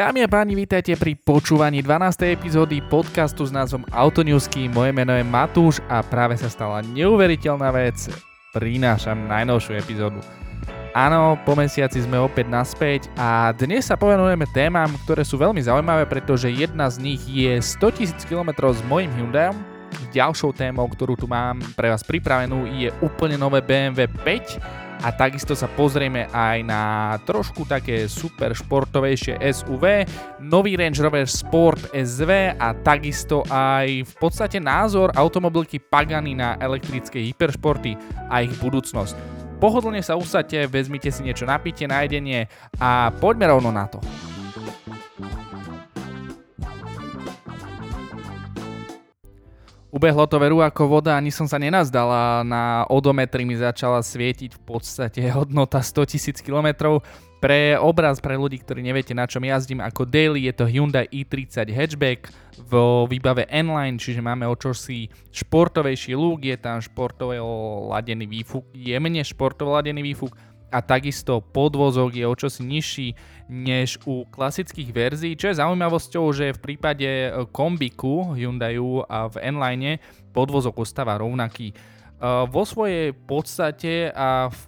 Dámy a páni, vítajte pri počúvaní 12. epizódy podcastu s názvom Autonewsky. Moje meno je Matúš a práve sa stala neuveriteľná vec. Prinášam najnovšiu epizódu. Áno, po mesiaci sme opäť naspäť a dnes sa povenujeme témam, ktoré sú veľmi zaujímavé, pretože jedna z nich je 100 000 km s mojim Hyundaiom. Ďalšou témou, ktorú tu mám pre vás pripravenú, je úplne nové BMW 5 a takisto sa pozrieme aj na trošku také super športovejšie SUV, nový Range Rover Sport SV a takisto aj v podstate názor automobilky Pagani na elektrické hyperšporty a ich budúcnosť. Pohodlne sa usadte, vezmite si niečo na jedenie a poďme rovno na to. Ubehlo to veru ako voda, ani som sa nenazdala. Na odometri mi začala svietiť v podstate hodnota 100 000 km. Pre obraz pre ľudí, ktorí neviete na čom jazdím, ako daily je to Hyundai i30 hatchback v výbave N-Line, čiže máme o čosi športovejší look, je tam športovo ladený výfuk, jemne športovo ladený výfuk, a takisto podvozok je o čosi nižší než u klasických verzií, čo je zaujímavosťou, že v prípade e, kombiku Hyundaiu a v N-Line podvozok ostáva rovnaký. E, vo svojej podstate a v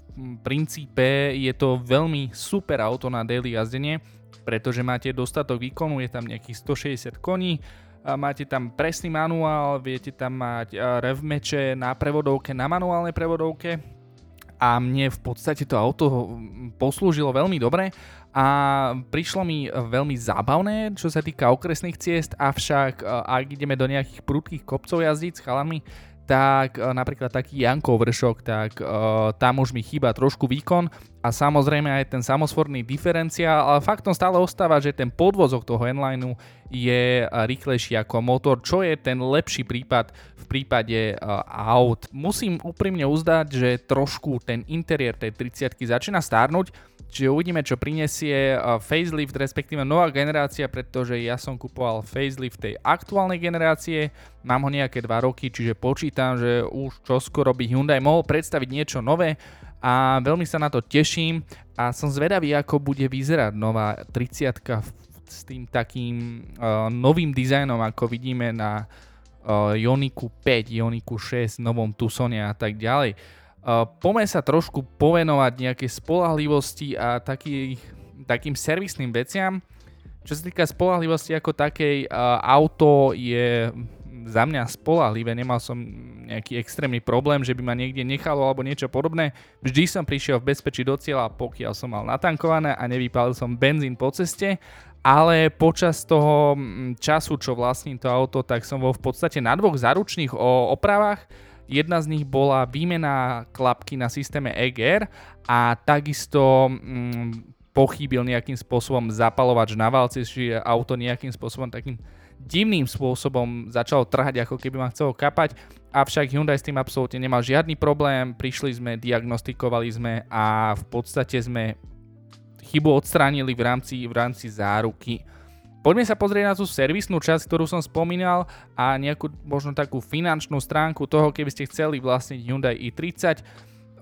princípe je to veľmi super auto na daily jazdenie, pretože máte dostatok výkonu, je tam nejakých 160 koní, máte tam presný manuál, viete tam mať e, rev meče na prevodovke, na manuálnej prevodovke, a mne v podstate to auto poslúžilo veľmi dobre a prišlo mi veľmi zábavné, čo sa týka okresných ciest, avšak ak ideme do nejakých prudkých kopcov jazdiť s chalami, tak e, napríklad taký Jankov vršok, tak uh, tam už mi chýba trošku výkon a samozrejme aj ten samosvorný diferenciál, ale faktom stále ostáva, že ten podvozok toho N-Lineu je rýchlejší ako motor, čo je ten lepší prípad v prípade uh, aut. Musím úprimne uzdať, že trošku ten interiér tej 30 začína stárnuť, Čiže uvidíme, čo prinesie facelift, respektíve nová generácia, pretože ja som kupoval facelift tej aktuálnej generácie, mám ho nejaké 2 roky, čiže počítam, že už čoskoro by Hyundai mohol predstaviť niečo nové a veľmi sa na to teším a som zvedavý, ako bude vyzerať nová 30 s tým takým uh, novým dizajnom, ako vidíme na uh, Ioniku 5, Ioniku 6, novom Tucsone a tak ďalej. Uh, poďme sa trošku povenovať nejakej spolahlivosti a taký, takým servisným veciam. Čo sa týka spolahlivosti ako takej, uh, auto je za mňa spolahlivé, nemal som nejaký extrémny problém, že by ma niekde nechalo alebo niečo podobné. Vždy som prišiel v bezpečí do cieľa, pokiaľ som mal natankované a nevypálil som benzín po ceste, ale počas toho mm, času, čo vlastním to auto, tak som bol v podstate na dvoch zaručných opravách Jedna z nich bola výmena klapky na systéme EGR a takisto mm, pochýbil nejakým spôsobom zapalovač na valci, čiže auto nejakým spôsobom takým divným spôsobom začalo trhať, ako keby ma chcelo kapať, avšak Hyundai s tým absolútne nemal žiadny problém, prišli sme, diagnostikovali sme a v podstate sme chybu odstránili v rámci, v rámci záruky. Poďme sa pozrieť na tú servisnú časť, ktorú som spomínal a nejakú možno takú finančnú stránku toho, keby ste chceli vlastniť Hyundai i30.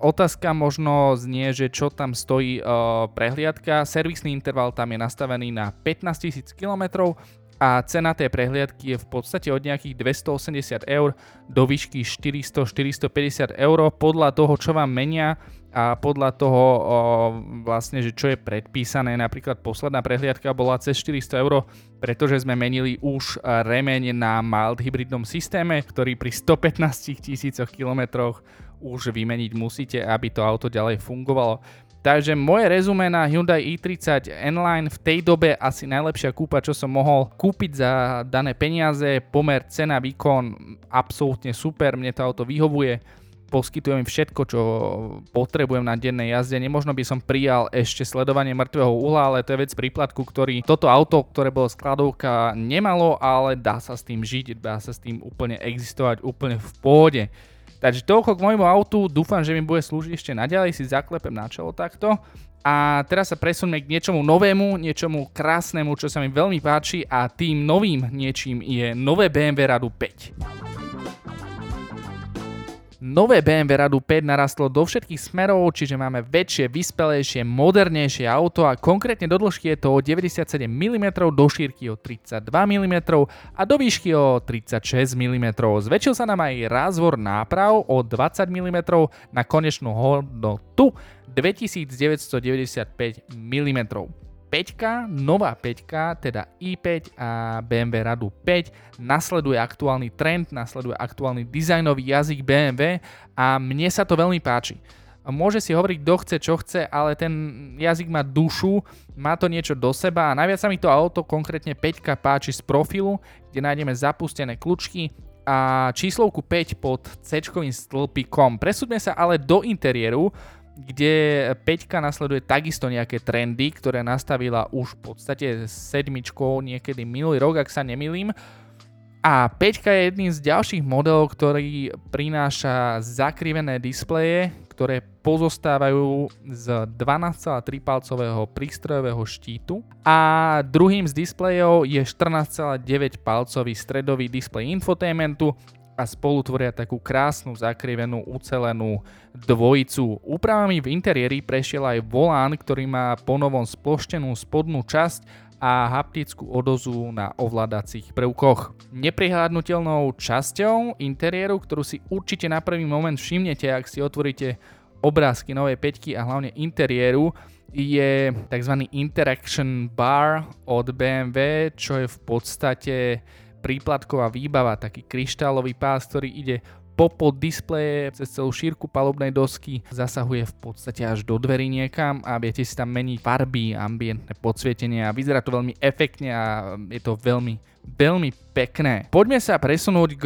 Otázka možno znie, že čo tam stojí uh, prehliadka. Servisný interval tam je nastavený na 15 000 km a cena tej prehliadky je v podstate od nejakých 280 eur do výšky 400-450 eur podľa toho, čo vám menia a podľa toho o, vlastne, že čo je predpísané, napríklad posledná prehliadka bola cez 400 eur, pretože sme menili už remeň na mild hybridnom systéme, ktorý pri 115 tisícoch kilometroch už vymeniť musíte, aby to auto ďalej fungovalo. Takže moje rezume na Hyundai i30 N-Line v tej dobe asi najlepšia kúpa, čo som mohol kúpiť za dané peniaze, pomer cena, výkon, absolútne super, mne to auto vyhovuje poskytujem všetko, čo potrebujem na dennej jazde. Nemožno by som prijal ešte sledovanie mŕtvého uhla, ale to je vec príplatku, ktorý toto auto, ktoré bolo skladovka, nemalo, ale dá sa s tým žiť, dá sa s tým úplne existovať úplne v pôde. Takže toľko k môjmu autu, dúfam, že mi bude slúžiť ešte naďalej, si zaklepem na čelo takto. A teraz sa presunme k niečomu novému, niečomu krásnemu, čo sa mi veľmi páči a tým novým niečím je nové BMW Radu 5. Nové BMW Radu 5 narastlo do všetkých smerov, čiže máme väčšie, vyspelejšie, modernejšie auto a konkrétne do dĺžky je to o 97 mm, do šírky o 32 mm a do výšky o 36 mm. Zväčšil sa nám aj rázvor náprav o 20 mm na konečnú hodnotu 2995 mm. 5, nová 5, teda i5 a BMW Radu 5, nasleduje aktuálny trend, nasleduje aktuálny dizajnový jazyk BMW a mne sa to veľmi páči. Môže si hovoriť, kto chce, čo chce, ale ten jazyk má dušu, má to niečo do seba a najviac sa mi to auto, konkrétne 5 páči z profilu, kde nájdeme zapustené kľúčky a číslovku 5 pod C stĺpikom. Presúďme sa ale do interiéru, kde Peťka nasleduje takisto nejaké trendy, ktoré nastavila už v podstate sedmičkou niekedy minulý rok, ak sa nemýlim. A Peťka je jedným z ďalších modelov, ktorý prináša zakrivené displeje, ktoré pozostávajú z 12,3 palcového prístrojového štítu a druhým z displejov je 14,9 palcový stredový displej infotainmentu a spolu tvoria takú krásnu, zakrivenú, ucelenú dvojicu. Úpravami v interiéri prešiel aj volán, ktorý má ponovom sploštenú spodnú časť a haptickú odozu na ovládacích prvkoch. Neprihľadnutelnou časťou interiéru, ktorú si určite na prvý moment všimnete, ak si otvoríte obrázky novej peťky a hlavne interiéru, je tzv. Interaction Bar od BMW, čo je v podstate príplatková výbava, taký kryštálový pás, ktorý ide popod displeje cez celú šírku palubnej dosky zasahuje v podstate až do dverí niekam a viete si tam meniť farby, ambientné podsvietenie a vyzerá to veľmi efektne a je to veľmi, veľmi pekné. Poďme sa presunúť k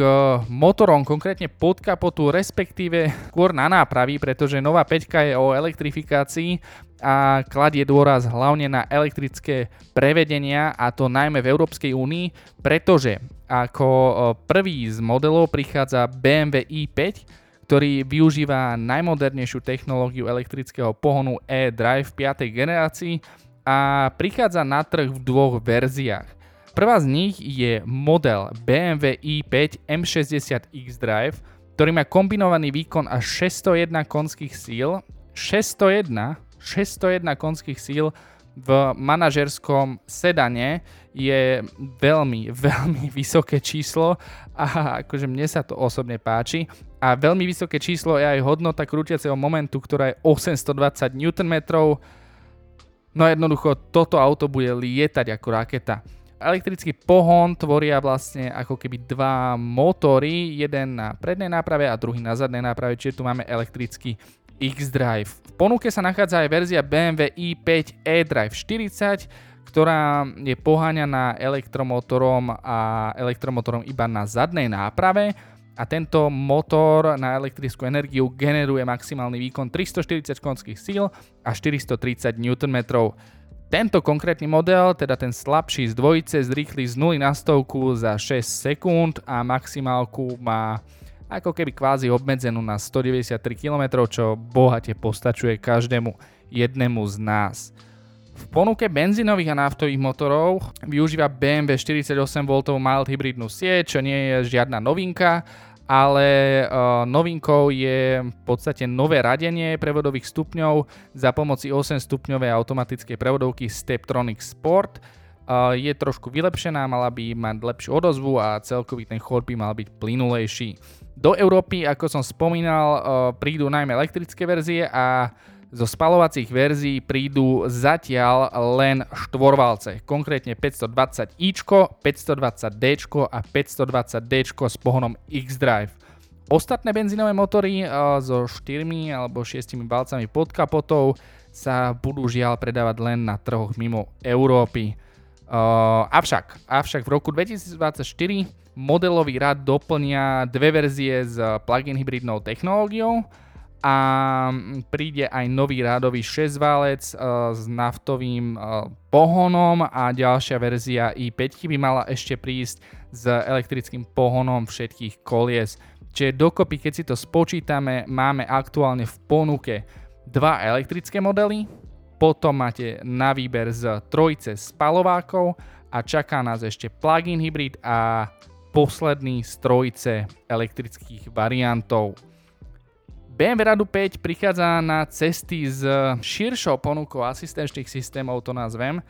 motorom, konkrétne pod kapotu, respektíve skôr na nápravy, pretože nová 5 je o elektrifikácii a kladie dôraz hlavne na elektrické prevedenia a to najmä v Európskej únii, pretože ako prvý z modelov prichádza BMW i5, ktorý využíva najmodernejšiu technológiu elektrického pohonu e-drive 5. generácii a prichádza na trh v dvoch verziách. Prvá z nich je model BMW i5 M60 X-Drive, ktorý má kombinovaný výkon až 601 konských síl, 601 601 konských síl v manažerskom sedane je veľmi, veľmi vysoké číslo a akože mne sa to osobne páči. A veľmi vysoké číslo je aj hodnota krútiaceho momentu, ktorá je 820 Nm. No jednoducho, toto auto bude lietať ako raketa. Elektrický pohon tvoria vlastne ako keby dva motory, jeden na prednej náprave a druhý na zadnej náprave, čiže tu máme elektrický X-Drive. V ponuke sa nachádza aj verzia BMW i5 e-Drive 40, ktorá je poháňaná elektromotorom a elektromotorom iba na zadnej náprave a tento motor na elektrickú energiu generuje maximálny výkon 340 konských síl a 430 Nm. Tento konkrétny model, teda ten slabší z dvojice, zrýchli z 0 na stovku za 6 sekúnd a maximálku má ako keby kvázi obmedzenú na 193 km, čo bohate postačuje každému jednému z nás. V ponuke benzínových a naftových motorov využíva BMW 48V mild hybridnú sieť, čo nie je žiadna novinka, ale uh, novinkou je v podstate nové radenie prevodových stupňov za pomoci 8 stupňovej automatickej prevodovky Steptronic Sport. Je trošku vylepšená, mala by mať lepšiu odozvu a celkový ten chod by mal byť plynulejší. Do Európy, ako som spomínal, eh, prídu najmä elektrické verzie a zo spalovacích verzií prídu zatiaľ len štvorvalce, konkrétne 520i, 520d a 520d s pohonom X-Drive. Ostatné benzínové motory eh, so 4 alebo 6 balcami pod kapotou sa budú žiaľ predávať len na trhoch mimo Európy. Avšak, avšak v roku 2024 modelový rad doplnia dve verzie s plug-in hybridnou technológiou a príde aj nový rádový 6-válec uh, s naftovým uh, pohonom a ďalšia verzia i5 by mala ešte prísť s elektrickým pohonom všetkých kolies. Čiže dokopy, keď si to spočítame, máme aktuálne v ponuke dva elektrické modely, potom máte na výber z trojice spalovákov a čaká nás ešte plug-in hybrid a posledný z trojice elektrických variantov. BMW Radu 5 prichádza na cesty s širšou ponukou asistenčných systémov, to nazvem,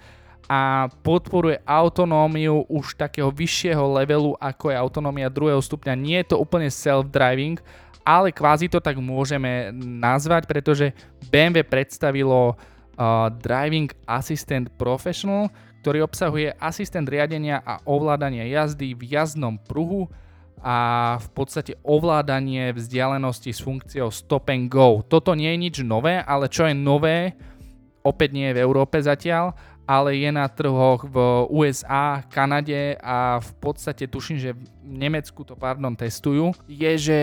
a podporuje autonómiu už takého vyššieho levelu, ako je autonómia druhého stupňa. Nie je to úplne self-driving, ale kvázi to tak môžeme nazvať, pretože BMW predstavilo Driving Assistant Professional, ktorý obsahuje asistent riadenia a ovládania jazdy v jazdnom pruhu, a v podstate ovládanie vzdialenosti s funkciou stop and go. Toto nie je nič nové, ale čo je nové, opäť nie je v Európe zatiaľ, ale je na trhoch v USA, Kanade a v podstate tuším, že v Nemecku to pardon testujú, je, že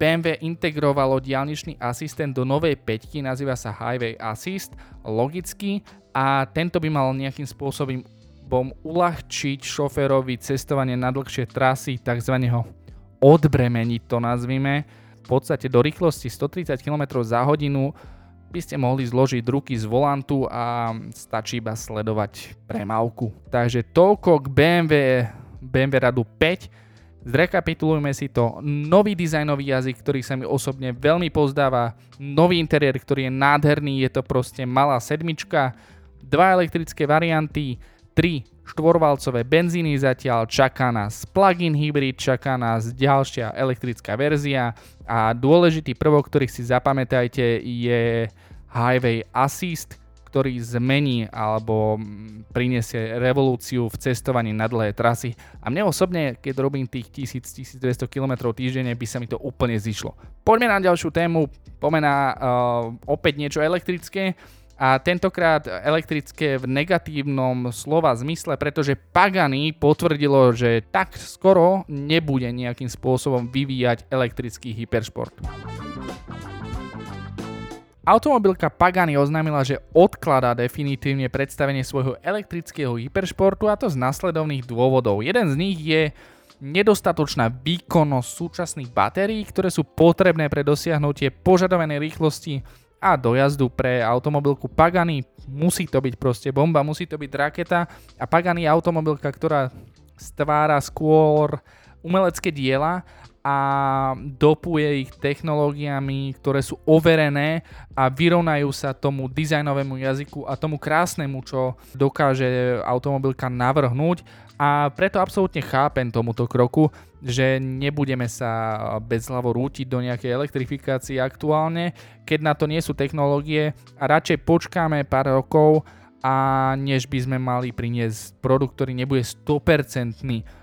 BMW integrovalo diálničný asistent do novej peťky, nazýva sa Highway Assist, logicky, a tento by mal nejakým spôsobom bom uľahčiť šoférovi cestovanie na dlhšie trasy tzv odbremeniť to nazvime, v podstate do rýchlosti 130 km za hodinu by ste mohli zložiť ruky z volantu a stačí iba sledovať premávku. Takže toľko k BMW, BMW radu 5. Zrekapitulujme si to. Nový dizajnový jazyk, ktorý sa mi osobne veľmi pozdáva. Nový interiér, ktorý je nádherný. Je to proste malá sedmička. Dva elektrické varianty 3 štvorvalcové benzíny zatiaľ, čaká nás plug-in hybrid, čaká nás ďalšia elektrická verzia a dôležitý prvok, ktorý si zapamätajte je Highway Assist, ktorý zmení alebo prinesie revolúciu v cestovaní na dlhé trasy. A mne osobne, keď robím tých 1000-1200 km týždenne, by sa mi to úplne zišlo. Poďme na ďalšiu tému, poďme uh, opäť niečo elektrické a tentokrát elektrické v negatívnom slova zmysle, pretože Pagani potvrdilo, že tak skoro nebude nejakým spôsobom vyvíjať elektrický hyperšport. Automobilka Pagani oznámila, že odkladá definitívne predstavenie svojho elektrického hyperšportu a to z následovných dôvodov. Jeden z nich je nedostatočná výkonnosť súčasných batérií, ktoré sú potrebné pre dosiahnutie požadovanej rýchlosti a dojazdu pre automobilku Pagani. Musí to byť proste bomba, musí to byť raketa a Pagani je automobilka, ktorá stvára skôr umelecké diela a dopuje ich technológiami, ktoré sú overené a vyrovnajú sa tomu dizajnovému jazyku a tomu krásnemu, čo dokáže automobilka navrhnúť. A preto absolútne chápem tomuto kroku, že nebudeme sa bezhlavo rútiť do nejakej elektrifikácie aktuálne, keď na to nie sú technológie a radšej počkáme pár rokov a než by sme mali priniesť produkt, ktorý nebude 100%.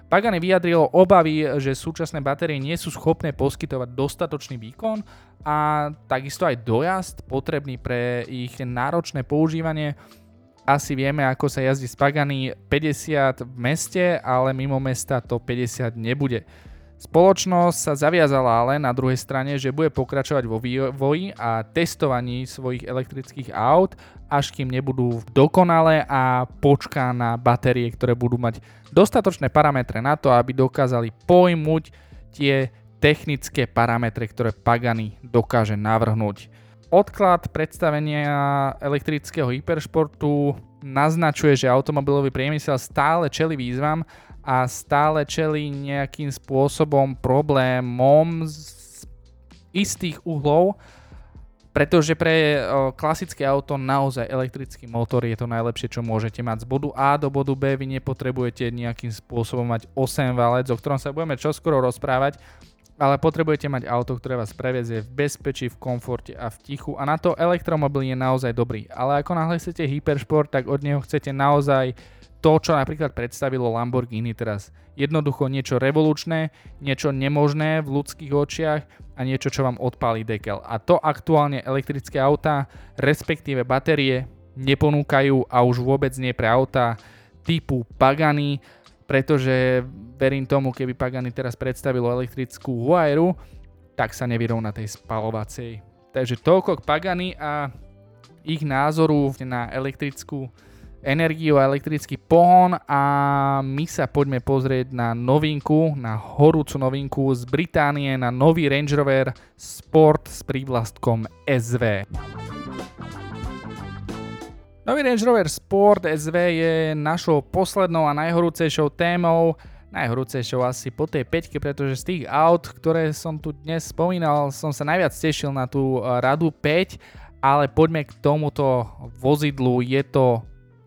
Pagani vyjadrilo obavy, že súčasné batérie nie sú schopné poskytovať dostatočný výkon a takisto aj dojazd potrebný pre ich náročné používanie asi vieme, ako sa jazdí z Pagany 50 v meste, ale mimo mesta to 50 nebude. Spoločnosť sa zaviazala ale na druhej strane, že bude pokračovať vo vývoji a testovaní svojich elektrických aut, až kým nebudú dokonalé a počká na batérie, ktoré budú mať dostatočné parametre na to, aby dokázali pojmuť tie technické parametre, ktoré Pagani dokáže navrhnúť. Odklad predstavenia elektrického hyperšportu naznačuje, že automobilový priemysel stále čeli výzvam a stále čeli nejakým spôsobom problémom z istých uhlov, pretože pre klasické auto naozaj elektrický motor je to najlepšie, čo môžete mať. Z bodu A do bodu B vy nepotrebujete nejakým spôsobom mať 8 valec, o ktorom sa budeme čoskoro rozprávať ale potrebujete mať auto, ktoré vás prevezie v bezpečí, v komforte a v tichu a na to elektromobil je naozaj dobrý. Ale ako náhle chcete hyperšport, tak od neho chcete naozaj to, čo napríklad predstavilo Lamborghini teraz. Jednoducho niečo revolučné, niečo nemožné v ľudských očiach a niečo, čo vám odpálí dekel. A to aktuálne elektrické autá, respektíve batérie, neponúkajú a už vôbec nie pre autá typu Pagani, pretože verím tomu, keby Pagani teraz predstavilo elektrickú Huayru, tak sa nevyrovná tej spalovacej. Takže toľko k Pagani a ich názoru na elektrickú energiu a elektrický pohon a my sa poďme pozrieť na novinku, na horúcu novinku z Británie, na nový Range Rover Sport s prívlastkom SV. Nový Range Rover Sport SV je našou poslednou a najhorúcejšou témou. najhrúcejšou asi po tej peťke, pretože z tých aut, ktoré som tu dnes spomínal, som sa najviac tešil na tú radu 5, ale poďme k tomuto vozidlu. Je to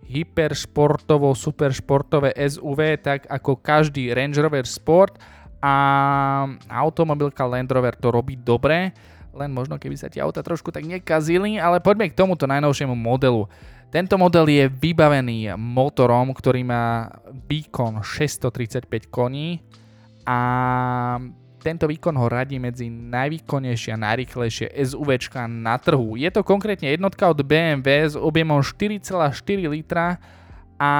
hyperšportovo, superšportové SUV, tak ako každý Range Rover Sport a automobilka Land Rover to robí dobre, len možno keby sa tie auta trošku tak nekazili, ale poďme k tomuto najnovšiemu modelu. Tento model je vybavený motorom, ktorý má výkon 635 koní a tento výkon ho radí medzi najvýkonnejšie a najrychlejšie SUV na trhu. Je to konkrétne jednotka od BMW s objemom 4,4 litra a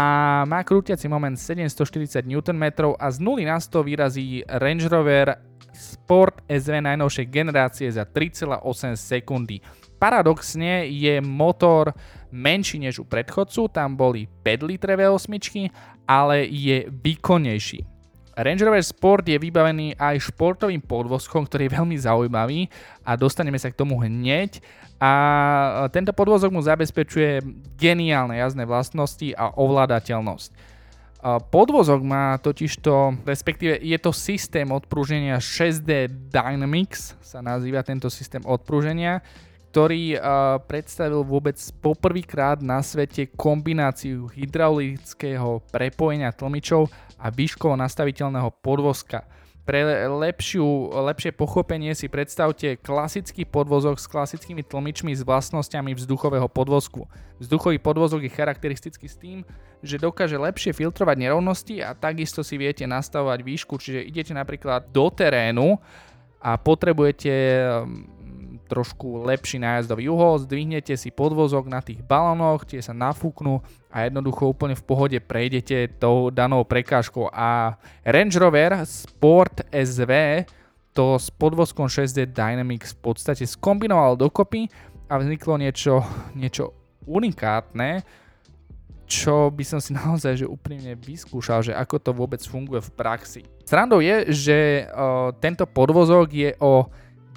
má krútiaci moment 740 Nm a z 0 na 100 vyrazí Range Rover Sport SV najnovšej generácie za 3,8 sekundy. Paradoxne je motor menší než u predchodcu, tam boli 5 litre V8, ale je výkonnejší. Range Rover Sport je vybavený aj športovým podvozkom, ktorý je veľmi zaujímavý a dostaneme sa k tomu hneď. A tento podvozok mu zabezpečuje geniálne jazdné vlastnosti a ovládateľnosť. Podvozok má totižto, respektíve je to systém odprúženia 6D Dynamics, sa nazýva tento systém odprúženia, ktorý uh, predstavil vôbec poprvýkrát na svete kombináciu hydraulického prepojenia tlmičov a výškovo nastaviteľného podvozka. Pre lepšiu, lepšie pochopenie si predstavte klasický podvozok s klasickými tlmičmi s vlastnosťami vzduchového podvozku. Vzduchový podvozok je charakteristický s tým, že dokáže lepšie filtrovať nerovnosti a takisto si viete nastavovať výšku, čiže idete napríklad do terénu a potrebujete trošku lepší nájazdový uhol, zdvihnete si podvozok na tých balónoch, tie sa nafúknú a jednoducho úplne v pohode prejdete tou danou prekážkou. A Range Rover Sport SV to s podvozkom 6D Dynamics v podstate skombinoval dokopy a vzniklo niečo, niečo unikátne, čo by som si naozaj že úprimne vyskúšal, že ako to vôbec funguje v praxi. Srandou je, že uh, tento podvozok je o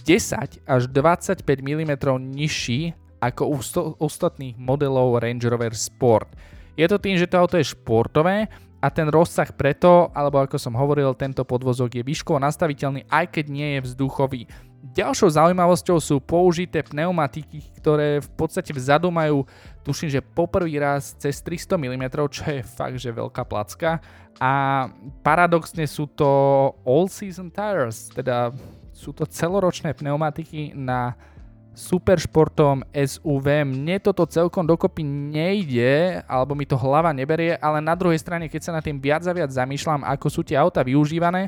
10 až 25 mm nižší ako u ostatných modelov Range Rover Sport. Je to tým, že to auto je športové a ten rozsah preto, alebo ako som hovoril, tento podvozok je výškovo nastaviteľný, aj keď nie je vzduchový. Ďalšou zaujímavosťou sú použité pneumatiky, ktoré v podstate vzadu majú, tuším, že poprvý raz cez 300 mm, čo je fakt, že veľká placka. A paradoxne sú to all season tires, teda sú to celoročné pneumatiky na superšportom SUV. Mne toto celkom dokopy nejde, alebo mi to hlava neberie, ale na druhej strane, keď sa na tým viac a viac zamýšľam, ako sú tie auta využívané,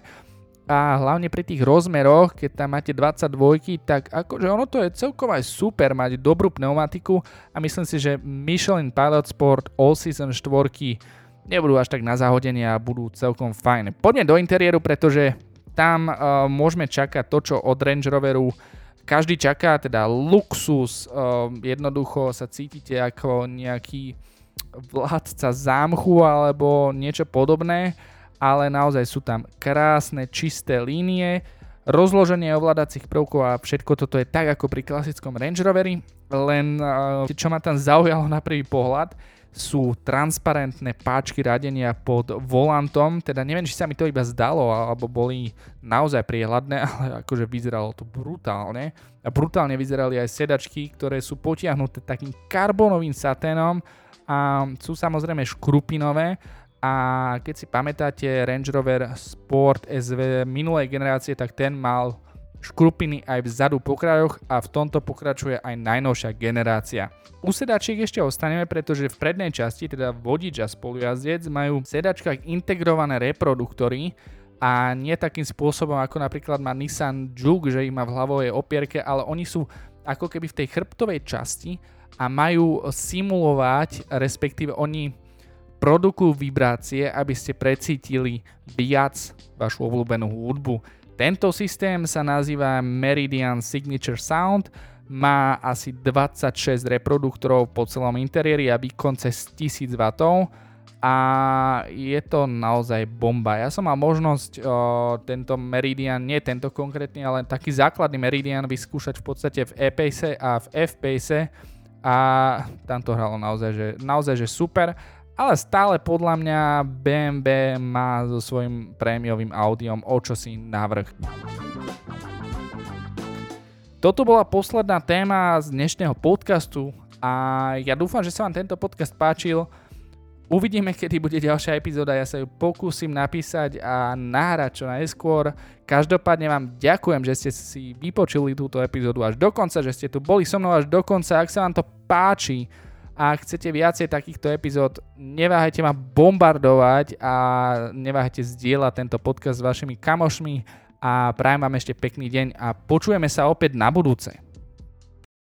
a hlavne pri tých rozmeroch, keď tam máte 22, tak akože ono to je celkom aj super mať dobrú pneumatiku a myslím si, že Michelin Pilot Sport All Season 4 nebudú až tak na zahodenie a budú celkom fajn. Poďme do interiéru, pretože tam uh, môžeme čakať to, čo od Range Roveru každý čaká, teda luxus, uh, jednoducho sa cítite ako nejaký vládca zámchu alebo niečo podobné, ale naozaj sú tam krásne, čisté línie, rozloženie ovládacích prvkov a všetko toto je tak ako pri klasickom Range Roveri, len uh, čo ma tam zaujalo na prvý pohľad, sú transparentné páčky radenia pod volantom, teda neviem, či sa mi to iba zdalo, alebo boli naozaj priehľadné, ale akože vyzeralo to brutálne. A brutálne vyzerali aj sedačky, ktoré sú potiahnuté takým karbonovým saténom a sú samozrejme škrupinové, a keď si pamätáte Range Rover Sport SV minulej generácie, tak ten mal škrupiny aj vzadu po krajoch a v tomto pokračuje aj najnovšia generácia. U sedačiek ešte ostaneme, pretože v prednej časti, teda vodič a spolujazdec, majú v sedačkách integrované reproduktory a nie takým spôsobom ako napríklad má Nissan Juke, že ich má v hlavovej opierke, ale oni sú ako keby v tej chrbtovej časti a majú simulovať, respektíve oni produkujú vibrácie, aby ste precítili viac vašu obľúbenú hudbu tento systém sa nazýva Meridian Signature Sound, má asi 26 reproduktorov po celom interiéri a výkon cez 1000 W a je to naozaj bomba. Ja som mal možnosť o, tento Meridian, nie tento konkrétny, ale taký základný Meridian vyskúšať v podstate v e-Pace a v F-Pace a tam to hralo naozaj, že, naozaj, že super ale stále podľa mňa BMW má so svojím prémiovým Audiom o čosi navrh. Toto bola posledná téma z dnešného podcastu a ja dúfam, že sa vám tento podcast páčil. Uvidíme, kedy bude ďalšia epizóda, ja sa ju pokúsim napísať a nahrať čo najskôr. Každopádne vám ďakujem, že ste si vypočuli túto epizódu až do konca, že ste tu boli so mnou až do konca. Ak sa vám to páči a chcete viacej takýchto epizód, neváhajte ma bombardovať a neváhajte zdieľať tento podcast s vašimi kamošmi a prajem vám ešte pekný deň a počujeme sa opäť na budúce.